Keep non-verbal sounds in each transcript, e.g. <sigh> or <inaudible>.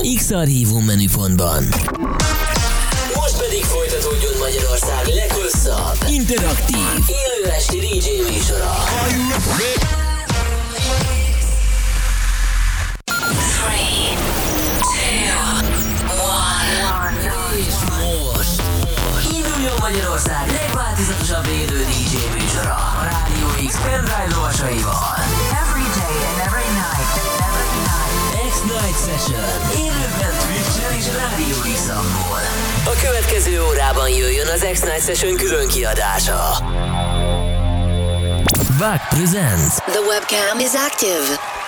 X-Archívum menüpontban. Most pedig folytatódjon Magyarország leghosszabb, interaktív, élő esti DJ műsora. És most induljon Magyarország legváltozatosabb élő DJ műsora a Rádió X pendrive lovasaival. Every day and every night. Every night. X-Night Session. X A következő órában jöjjön az X-Night Session külön kiadása. Back presents The webcam is active.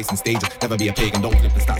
facing stages. Never be a pagan, don't flip the stop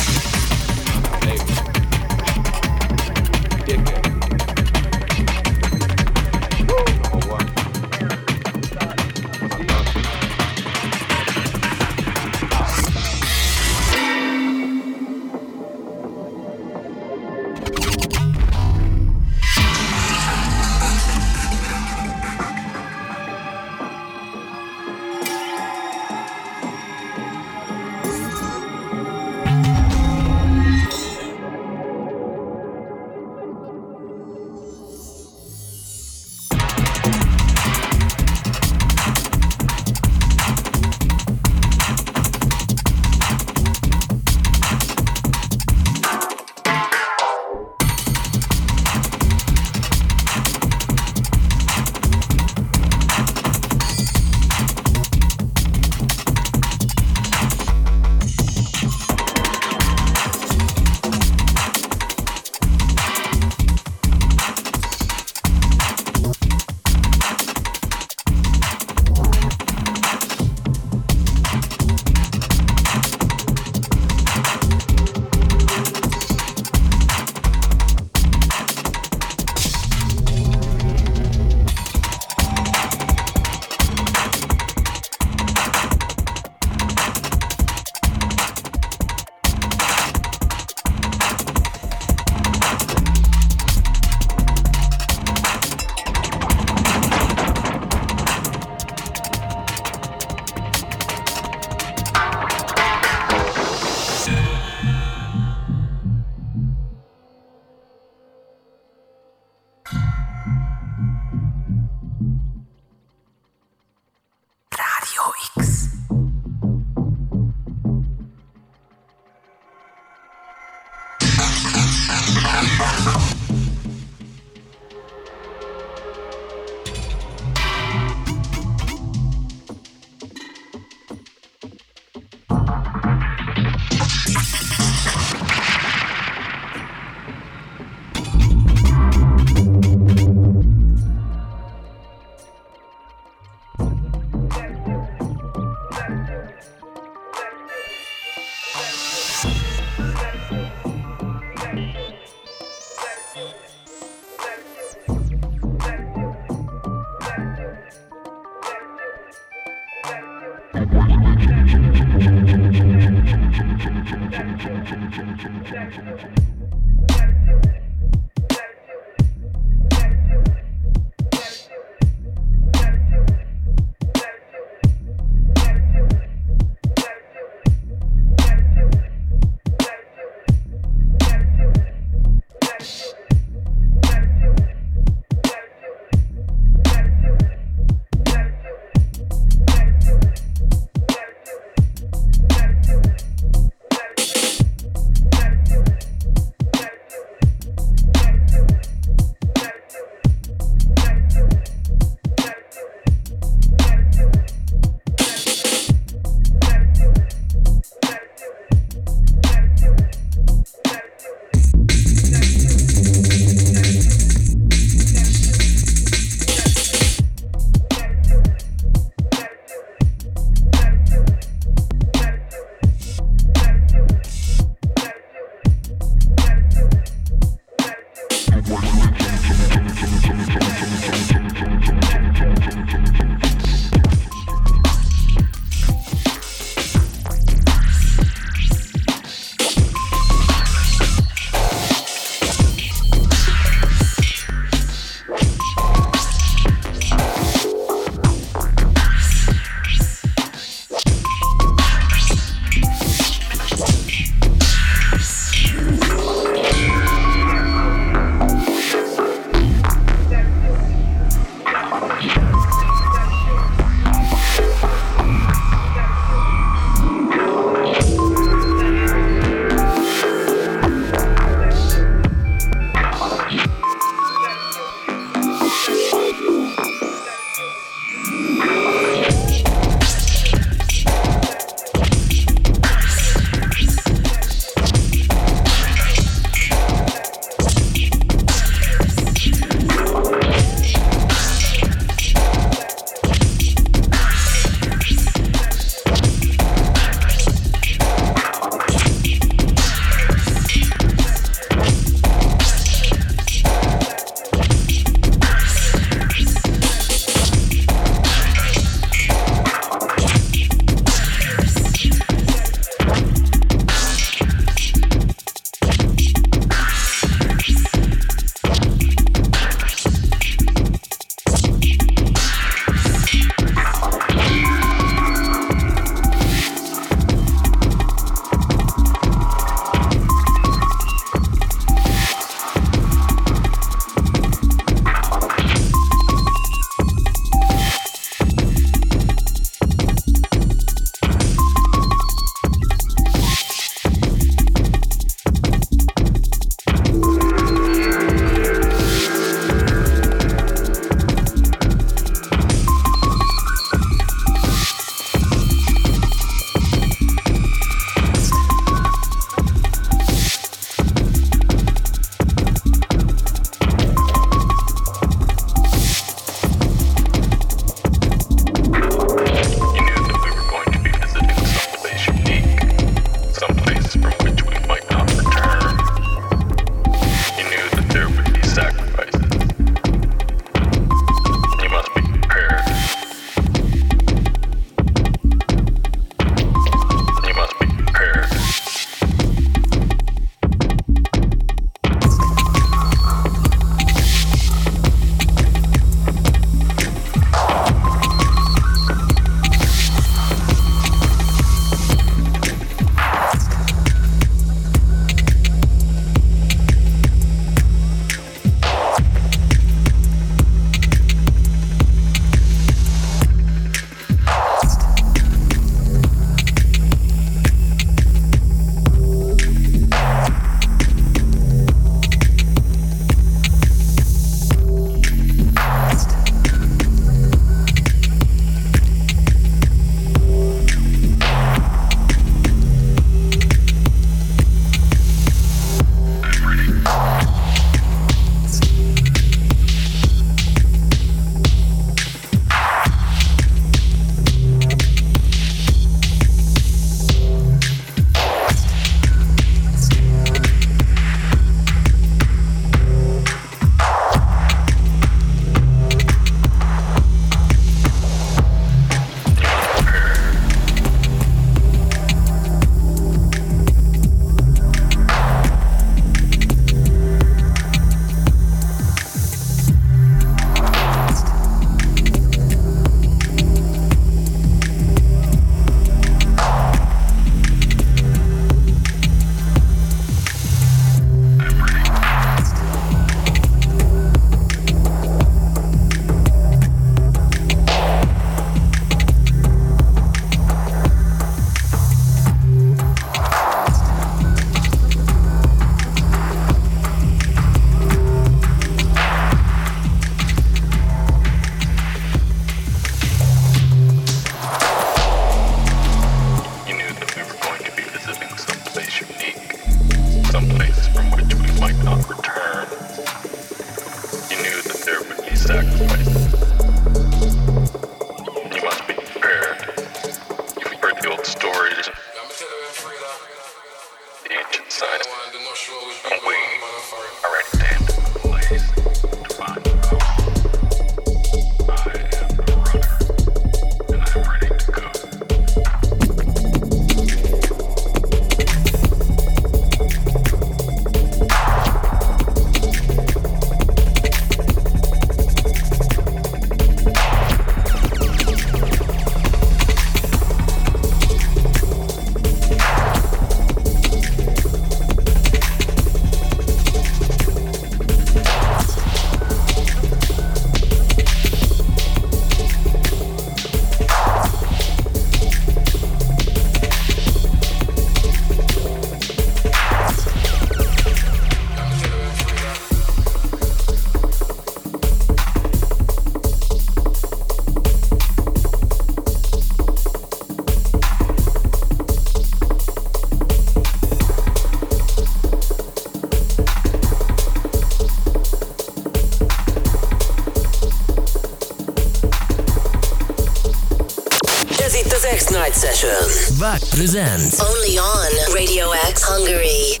az X-Night Session. Back presents. Only on Radio X Hungary.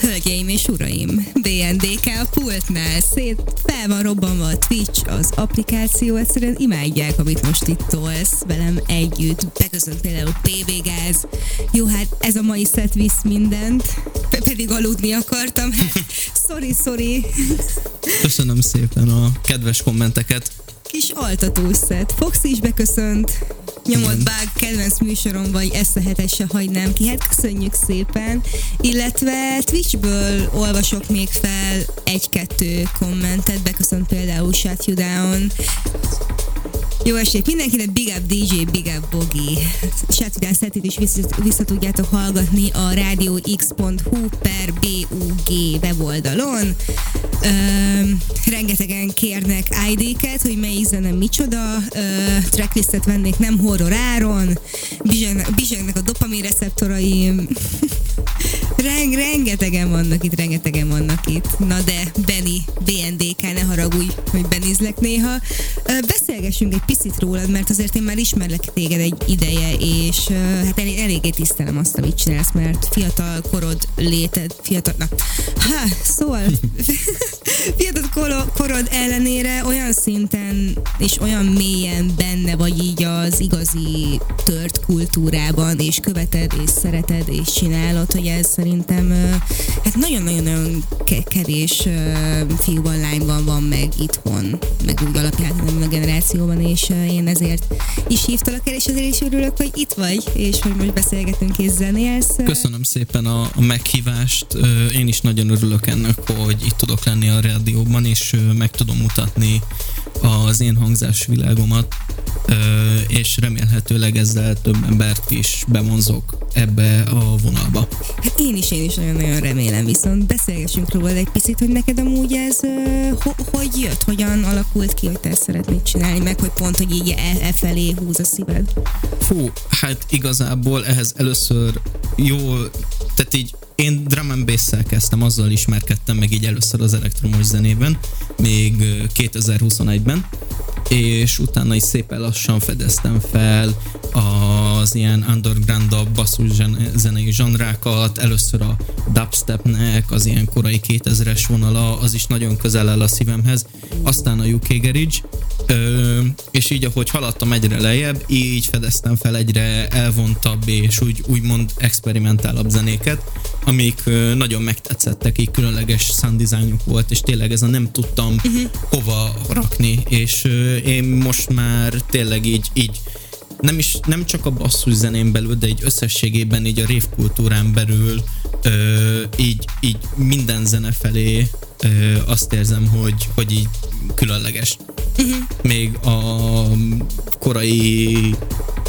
Hölgyeim és uraim, BNDK pultnál szét fel van robbanva a Twitch, az applikáció, egyszerűen imádják, amit most itt tolsz velem együtt. Beköszönt például PB Gáz. Jó, hát ez a mai set visz mindent, Pe- pedig aludni akartam. Hát, sorry, sorry. Köszönöm szépen a kedves kommenteket. Kis altatós szett. Fox is beköszönt. Nyomott bág, kedvenc műsorom vagy, ezt a hetet se hagynám ki. Hát köszönjük szépen. Illetve Twitchből olvasok még fel egy-kettő kommentet. Beköszönt például Shut You Down. Jó estét mindenkinek, Big Up DJ, Big Up Bogi. Sátidán szetét is vissza, tudjátok hallgatni a radiox.hu per BUG weboldalon. Öm, rengetegen kérnek ID-ket, hogy melyik zene micsoda, ö, tracklistet vennék nem horror áron, bizsegnek a dopamin receptoraim, Reng, rengetegen vannak itt, rengetegen vannak itt. Na de, Benny, BNDK, ne haragudj, hogy benizlek néha. Ö, Beszélgessünk egy picit rólad, mert azért én már ismerlek téged egy ideje, és hát elég, eléggé tisztelem azt, amit csinálsz, mert fiatal korod léted, fiatal, na, ha, szóval <laughs> fiatal koro- korod ellenére olyan szinten és olyan mélyen benne vagy így az igazi tört kultúrában, és követed, és szereted, és csinálod, hogy ez szerintem hát nagyon-nagyon-nagyon ke- kevés fiúban, lányban van meg itthon, meg úgy alapján a generációban, és ö, én ezért is hívtalak el, és ezért is örülök, hogy itt vagy, és hogy most beszélgetünk és zenélsz. Köszönöm szépen a, meghívást. Én is nagyon örülök ennek, hogy itt tudok lenni a rádióban, és meg tudom mutatni az én hangzásvilágomat, és remélhetőleg ezzel több embert is bevonzok ebbe a vonalba. Hát én is, én is nagyon-nagyon remélem, viszont beszélgessünk róla egy picit, hogy neked amúgy ez ho- hogy jött, hogyan alakult ki, hogy te ezt szeretnéd csinálni, meg hogy pont, hogy így e, e felé húz a szíved. Fú, hát igazából ehhez először jó, tehát így én drum and bass kezdtem, azzal ismerkedtem meg így először az elektromos zenében, még ö, 2021-ben, és utána is szépen lassan fedeztem fel az ilyen underground basszus zenei zsanrákat, először a dubstepnek, az ilyen korai 2000-es vonala, az is nagyon közel áll a szívemhez, aztán a UK Garage, Ö, és így, ahogy haladtam egyre lejjebb, így fedeztem fel egyre elvontabb és úgy, úgymond experimentálabb zenéket, amik ö, nagyon megtetszettek, így különleges sound volt, és tényleg ez a nem tudtam uh-huh. hova rakni, és ö, én most már tényleg így, így nem is nem csak a basszus zenén belül, de így összességében így a rave kultúrán belül ö, így, így minden zene felé ö, azt érzem, hogy, hogy így különleges. Uh-huh. Még a korai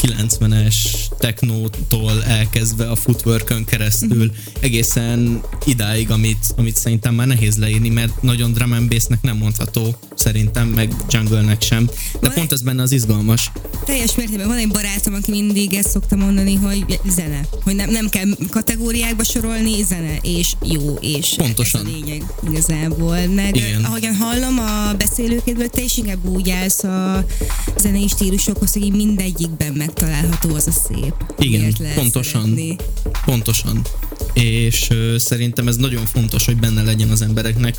90-es technótól elkezdve a footworkön keresztül egészen idáig, amit, amit szerintem már nehéz leírni, mert nagyon drum and bassnek nem mondható, szerintem, meg jungle-nek sem. De Van pont ez benne az izgalmas. Teljes mértékben van egy barátom, aki mindig ezt szokta mondani, hogy zene. Hogy nem, nem kell kategóriákba sorolni, zene és jó, és Pontosan. ez a lényeg igazából. Meg Igen. ahogyan hallom a beszélőkédből, te is inkább úgy állsz a zenei stílusokhoz, hogy mindegyikben megtalálható az a szép. Igen, pontosan. szeretni. Pontosan. És ö, szerintem ez nagyon fontos, hogy benne legyen az embereknek,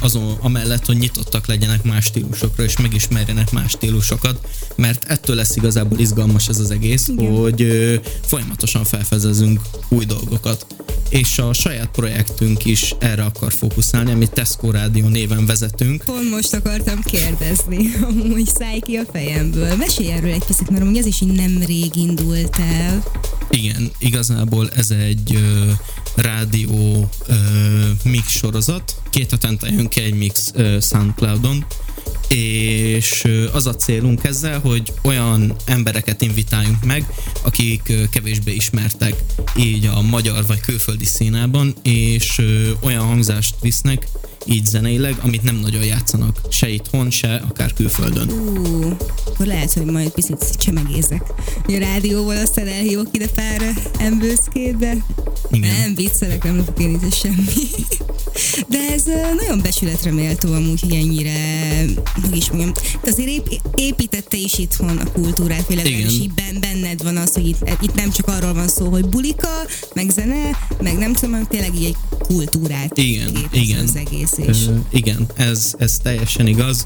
azon, amellett, hogy nyitottak legyenek más stílusokra, és megismerjenek más stílusokat, mert ettől lesz igazából izgalmas ez az egész, Igen. hogy ö, folyamatosan felfedezünk új dolgokat. És a saját projektünk is erre akar fókuszálni, amit Tesco Rádió néven vezetünk. Pont most akartam kérdezni, <laughs> amúgy szállj ki a fejemből. Mesélj erről egy picit, mert amúgy ez is így nemrég indult el. Igen, igazából ez egy ö, rádió ö, mix sorozat. Két hetente jön ki egy mix Soundcloudon, és az a célunk ezzel, hogy olyan embereket invitáljunk meg, akik kevésbé ismertek így a magyar vagy külföldi színában, és olyan hangzást visznek, így zeneileg, amit nem nagyon játszanak, se itthon, se akár külföldön. Ú, akkor lehet, hogy majd picit csemegézek. A rádióval aztán elhívok ide pár embőszkét, de Igen. nem viccelek, nem lopok én semmi. <laughs> De ez nagyon becsületre méltó amúgy, hogy ennyire, hogy is mondjam, azért ép, építette is itthon a kultúrát, vagy legalábbis így ben, benned van az, hogy itt, itt nem csak arról van szó, hogy bulika, meg zene, meg nem tudom, hanem tényleg így egy kultúrát Igen, igen. az egész, és Ö, igen, ez, ez teljesen igaz,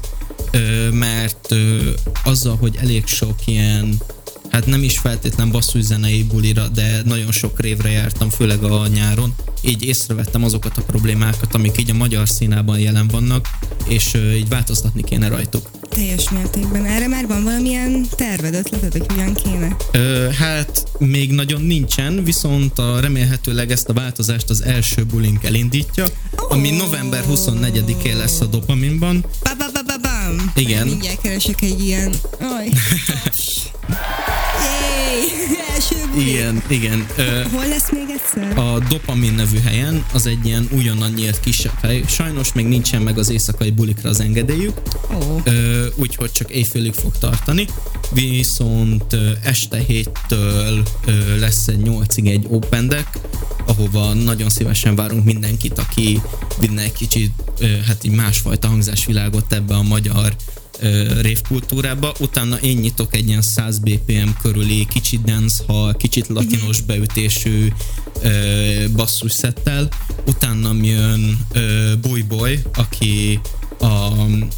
ö, mert ö, azzal, hogy elég sok ilyen hát nem is feltétlen basszuszenei bulira, de nagyon sok révre jártam, főleg a nyáron, így észrevettem azokat a problémákat, amik így a magyar színában jelen vannak, és így változtatni kéne rajtuk. teljes mértékben. Erre már van valamilyen terved, ötleted, hogy hogyan kéne? Ö, hát még nagyon nincsen, viszont a remélhetőleg ezt a változást az első bulink elindítja, ami november 24-én lesz a dopaminban. Ba, ba, ba, ba, bam. Igen. Mindjárt keresek egy ilyen... Aj. Igen, igen. Ö, Hol lesz még egyszer? a Dopamin nevű helyen, az egy ilyen újonnan nyílt kisebb hely. Sajnos még nincsen meg az éjszakai bulikra az engedélyük, ö, úgyhogy csak éjfélig fog tartani, viszont ö, este héttől ö, lesz egy 8-ig egy open deck, ahova nagyon szívesen várunk mindenkit, aki vinne egy kicsit hát így másfajta hangzásvilágot ebbe a magyar révkultúrába. Utána én nyitok egy ilyen 100 BPM körüli, kicsit dancehall, kicsit latinos beütésű basszus szettel. Utána jön Boy Boy, aki a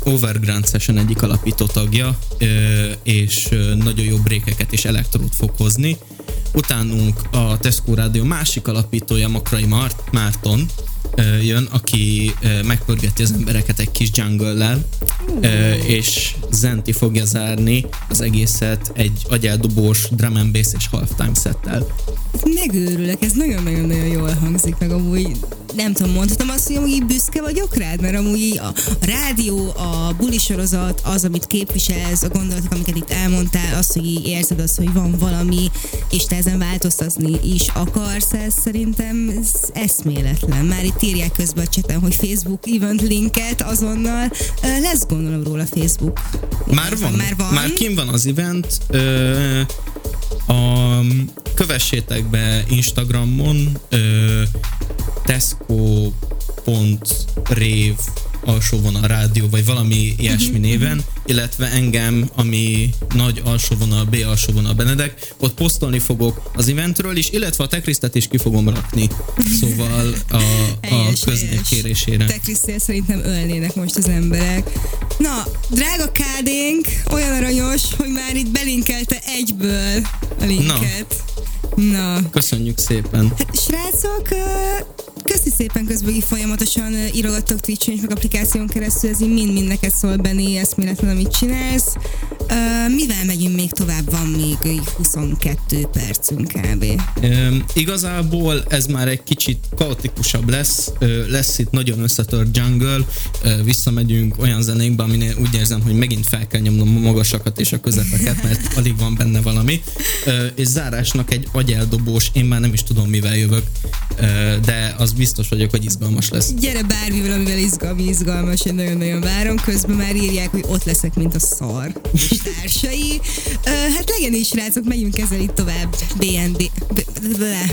Overground Session egyik alapító tagja, és nagyon jó brékeket és elektrót fog hozni. Utánunk a Tesco Rádió másik alapítója, Makrai Mart- Márton, jön, aki megpörgeti az embereket egy kis jungle-lel, ö, és Zenti fogja zárni az egészet egy agyeldobós drum and bass és halftime szettel. megőrülök, ez nagyon-nagyon-nagyon jól hangzik, meg amúgy nem tudom, mondhatom azt, hogy amúgy büszke vagyok rád, mert amúgy a, a rádió, a bulisorozat, az, amit képviselsz, a gondolatok, amiket itt elmondtál, az, hogy érzed azt, hogy van valami, és te ezen változtatni is akarsz, ez szerintem ez eszméletlen. Már itt írják közben a cseten, hogy Facebook event linket azonnal. Lesz gondolom róla Facebook. Már van, Már van. már kim van az event. Ö, a, kövessétek be Instagramon ö, tesco.rév alsóvonal rádió, vagy valami ilyesmi néven, illetve engem, ami nagy alsóvonal, B alsóvonal Benedek, ott posztolni fogok az eventről is, illetve a tekrisztet is ki fogom rakni. Szóval a, a köznék kérésére. Te Krisztél szerintem ölnének most az emberek. Na, drága kádénk, olyan aranyos, hogy már itt belinkelte egyből a linket. Na. Na. Köszönjük szépen. Hát srácok, Köszi szépen közben, hogy folyamatosan írogattok Twitch-en és meg applikáción keresztül, ez így mind-mind neked szól, Benni, eszméletlen, amit csinálsz. Uh, mivel megyünk még tovább? Van még így 22 percünk kb. Üm, igazából ez már egy kicsit kaotikusabb lesz, Ö, lesz itt nagyon összetört jungle, Ö, visszamegyünk olyan zenékbe, aminél úgy érzem, hogy megint fel kell nyomnom a magasakat és a közepeket, mert alig van benne valami. Ö, és zárásnak egy agyeldobós, én már nem is tudom mivel jövök, de az biztos vagyok, hogy izgalmas lesz. Gyere bármivel, amivel izgalmi, izgalmas, én nagyon-nagyon várom. Közben már írják, hogy ott leszek, mint a szar és társai. Hát legyen is, srácok, megyünk ezzel itt tovább BND,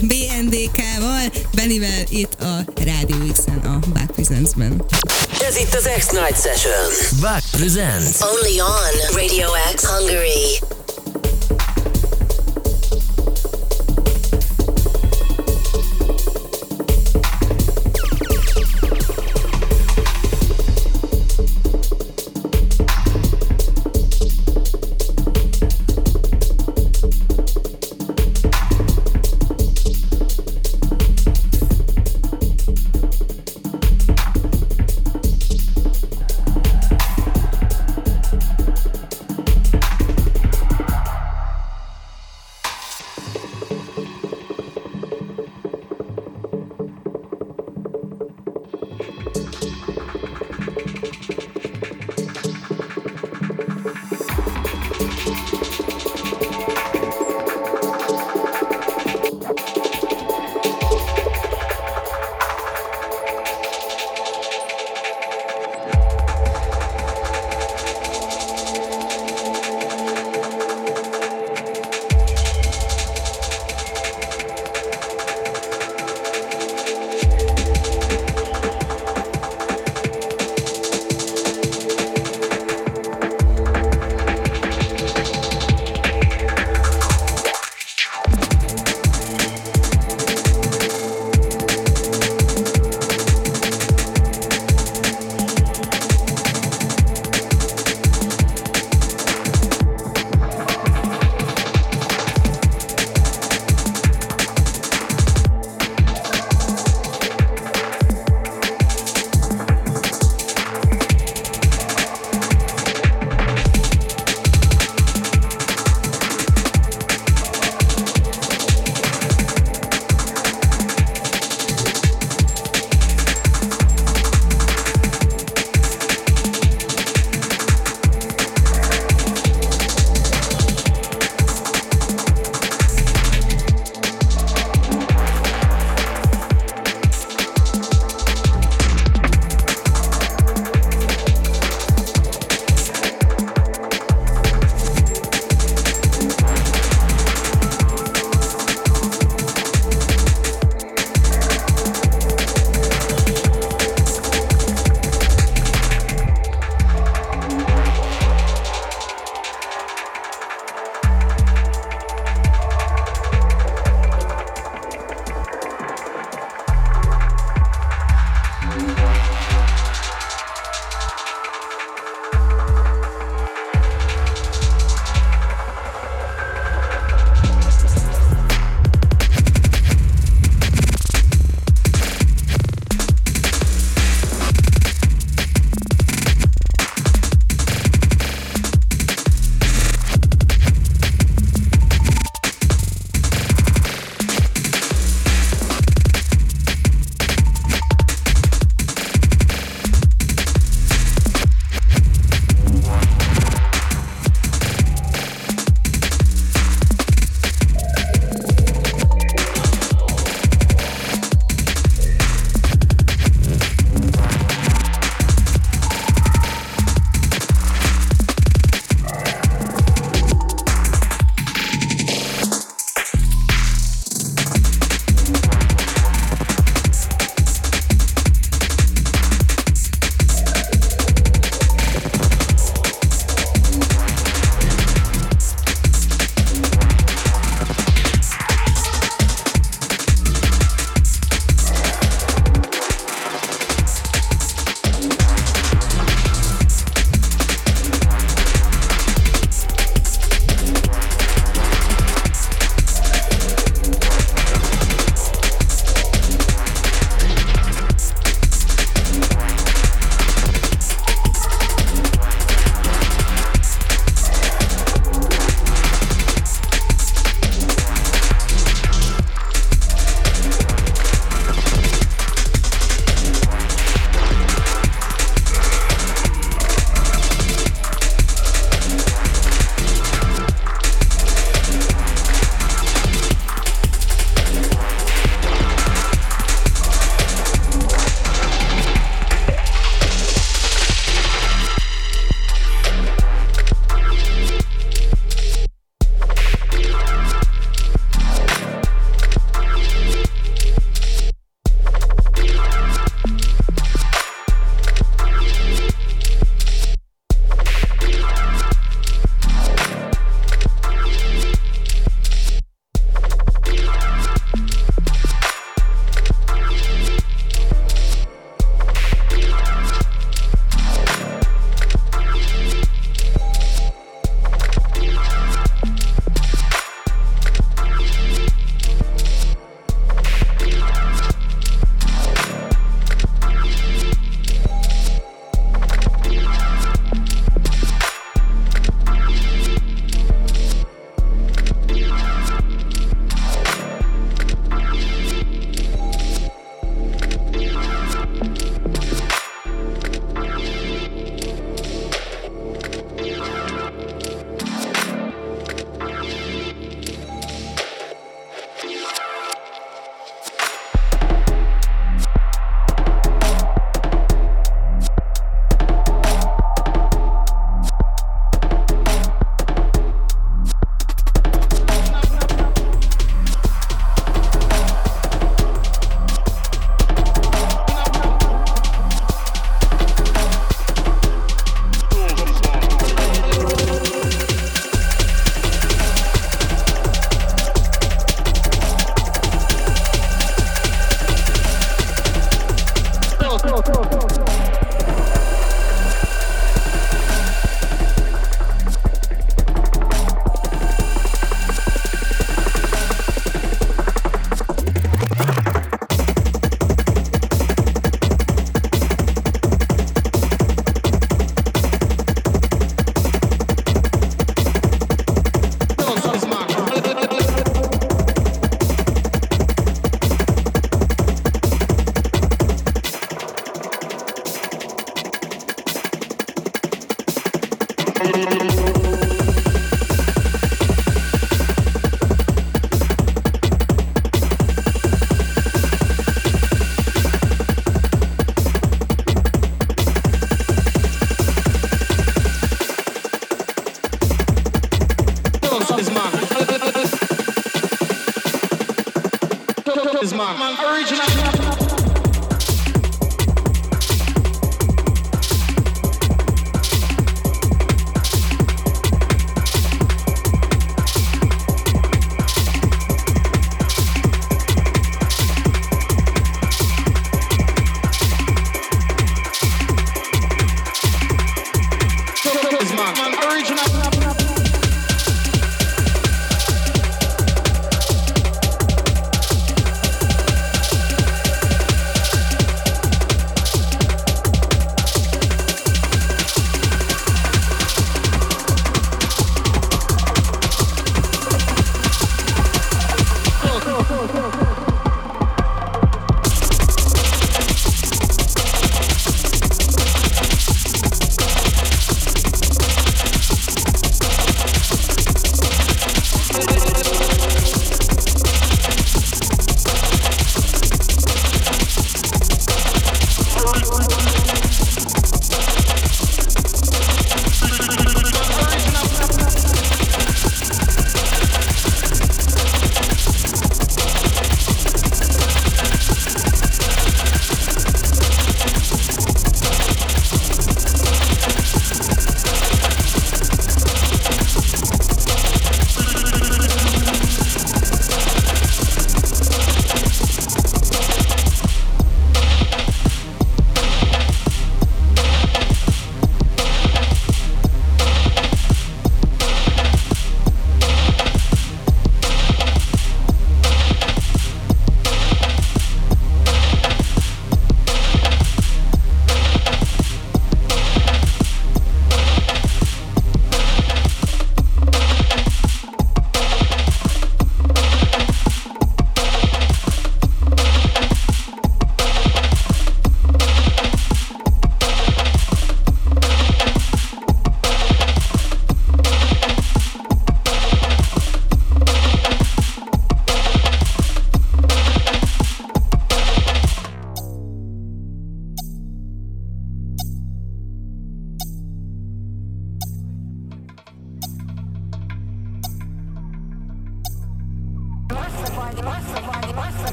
BNDK-val, Benivel itt a Radio X-en, a Back Presents-ben. Ez itt az X-Night Session. Back Presents. Only on Radio X Hungary.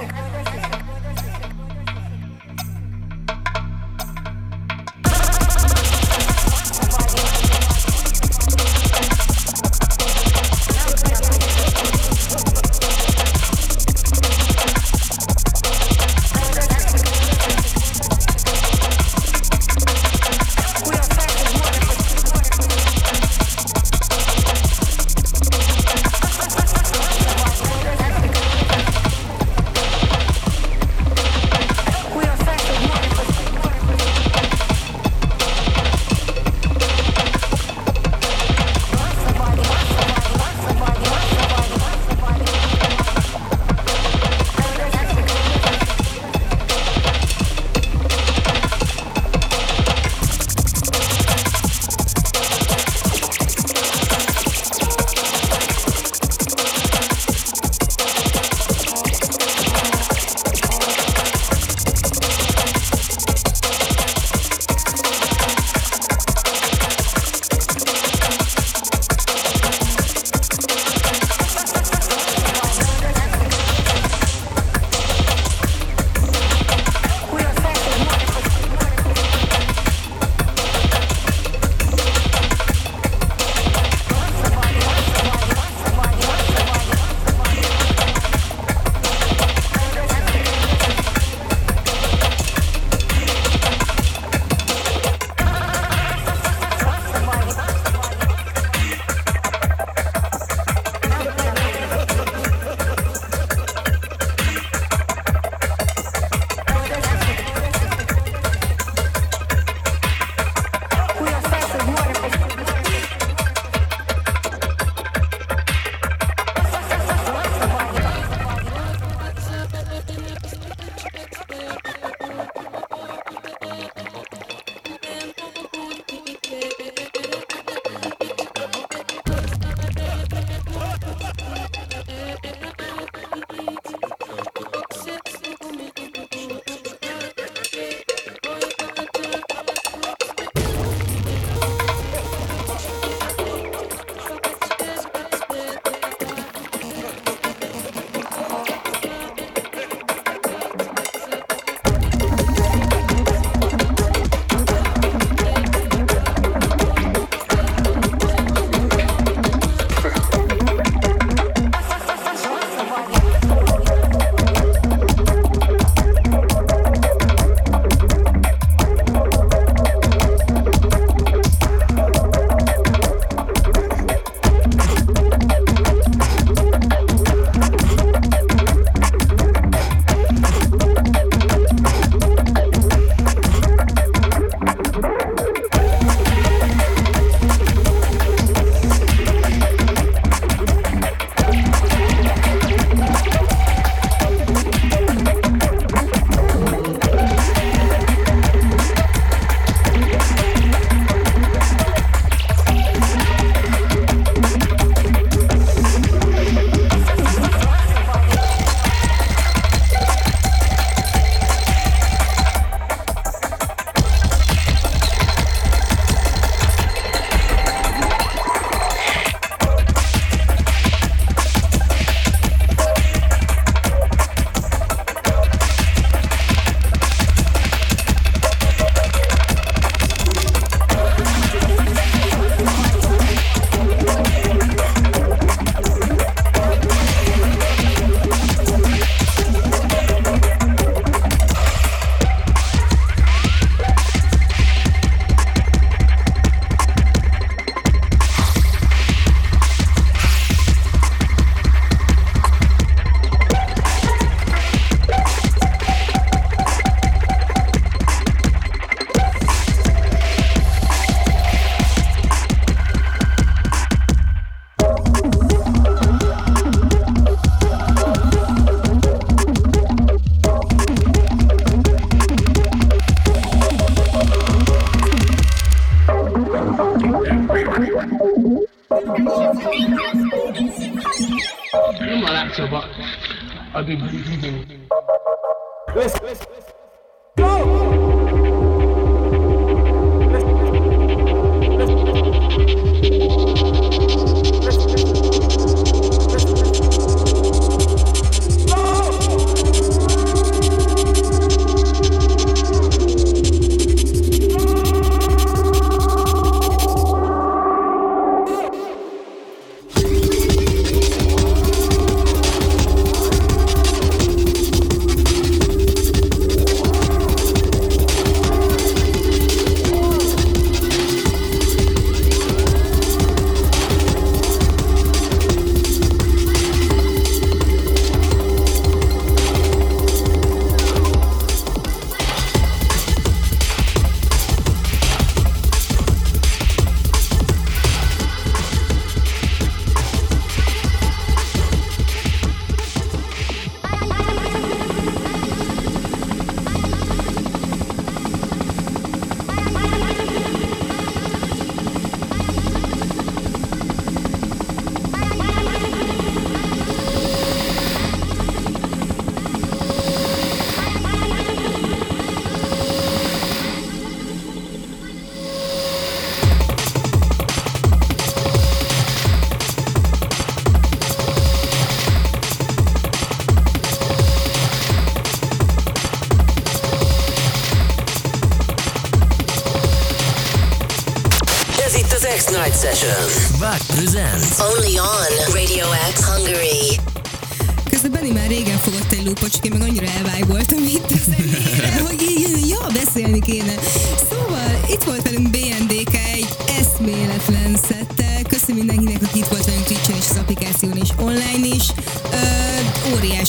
Thank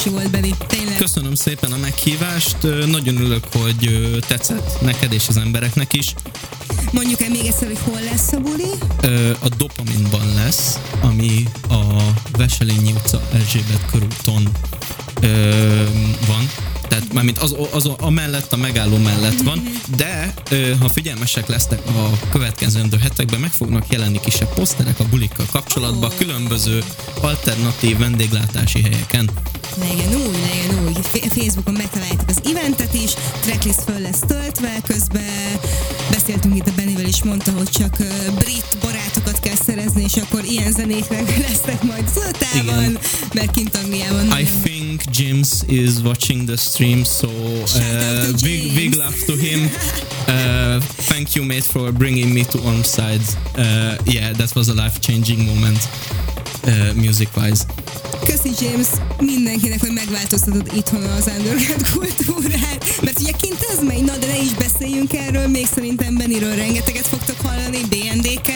óriási volt Benni, tényleg. Köszönöm szépen a meghívást, nagyon örülök, hogy tetszett neked és az embereknek is. Mondjuk el még egyszer, hogy hol lesz a buli? A Dopaminban lesz, ami a Veselényi utca Erzsébet körúton van. Tehát mármint az, az a mellett, a megálló mellett van, de ö, ha figyelmesek lesznek a következő hetekben, meg fognak jelenni kisebb poszterek a bulikkal kapcsolatban, különböző alternatív vendéglátási helyeken. Legyen úgy, legyen úgy. F- Facebookon megtaláljátok az eventet is, tracklist föl lesz töltve, közben beszéltünk itt a Bennivel is, mondta, hogy csak brit barátokat kell szerezni, és akkor ilyen zenékre <laughs> lesznek majd Zoltában, Igen. mert kint Angliában I think James is watching the stream, so uh, big big love to him. Uh, thank you, mate, for bringing me to Ormside. Uh, yeah, that was a life changing moment, uh, music wise. Köszi James mindenkinek, hogy megváltoztatod itthon az underground kultúrát, mert ugye kint ez megy, na de ne is beszéljünk erről, még szerintem Benniről rengeteget fogtok hallani, BNDK.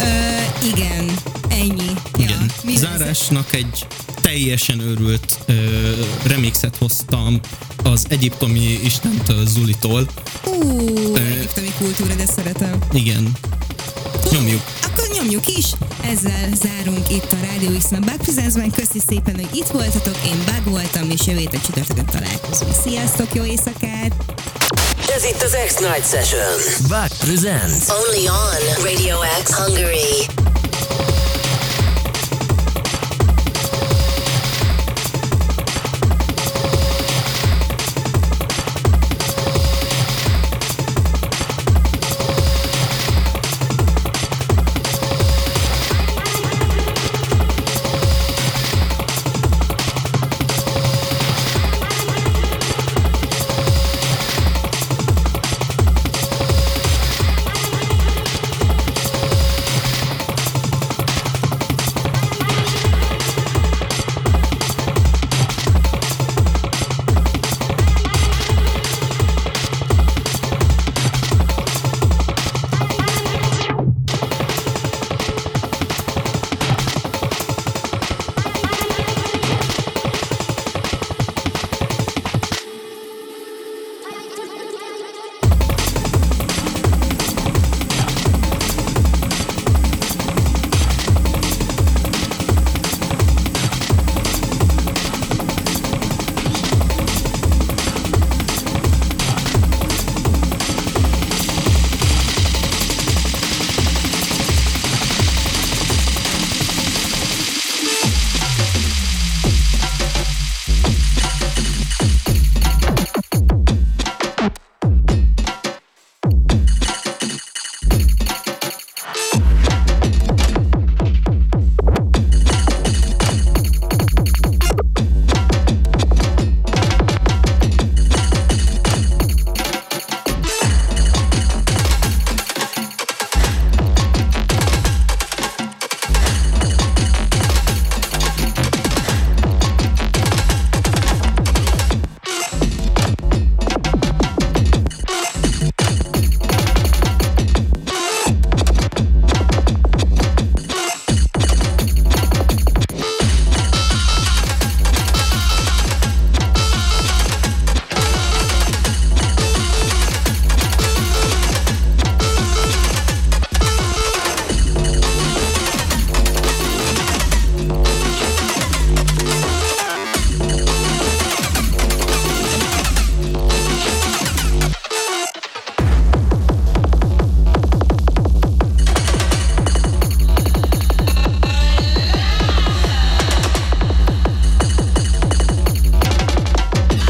Uh, igen, ennyi. Igen. mi? Zárásnak egy teljesen őrült uh, remixet hoztam az egyiptomi istentől Zulitól. Ú, Ö, egyiptomi kultúra, de szeretem. Igen. Nyomjuk. Nyomjuk is. Ezzel zárunk itt a Rádió X-ben Bug Presents-ben. Köszi szépen, hogy itt voltatok. Én Bug voltam, és jövő héten csütörtökön találkozunk. Sziasztok, jó éjszakát! Ez itt az X-Night Session. Back presents. Only on Radio X Hungary.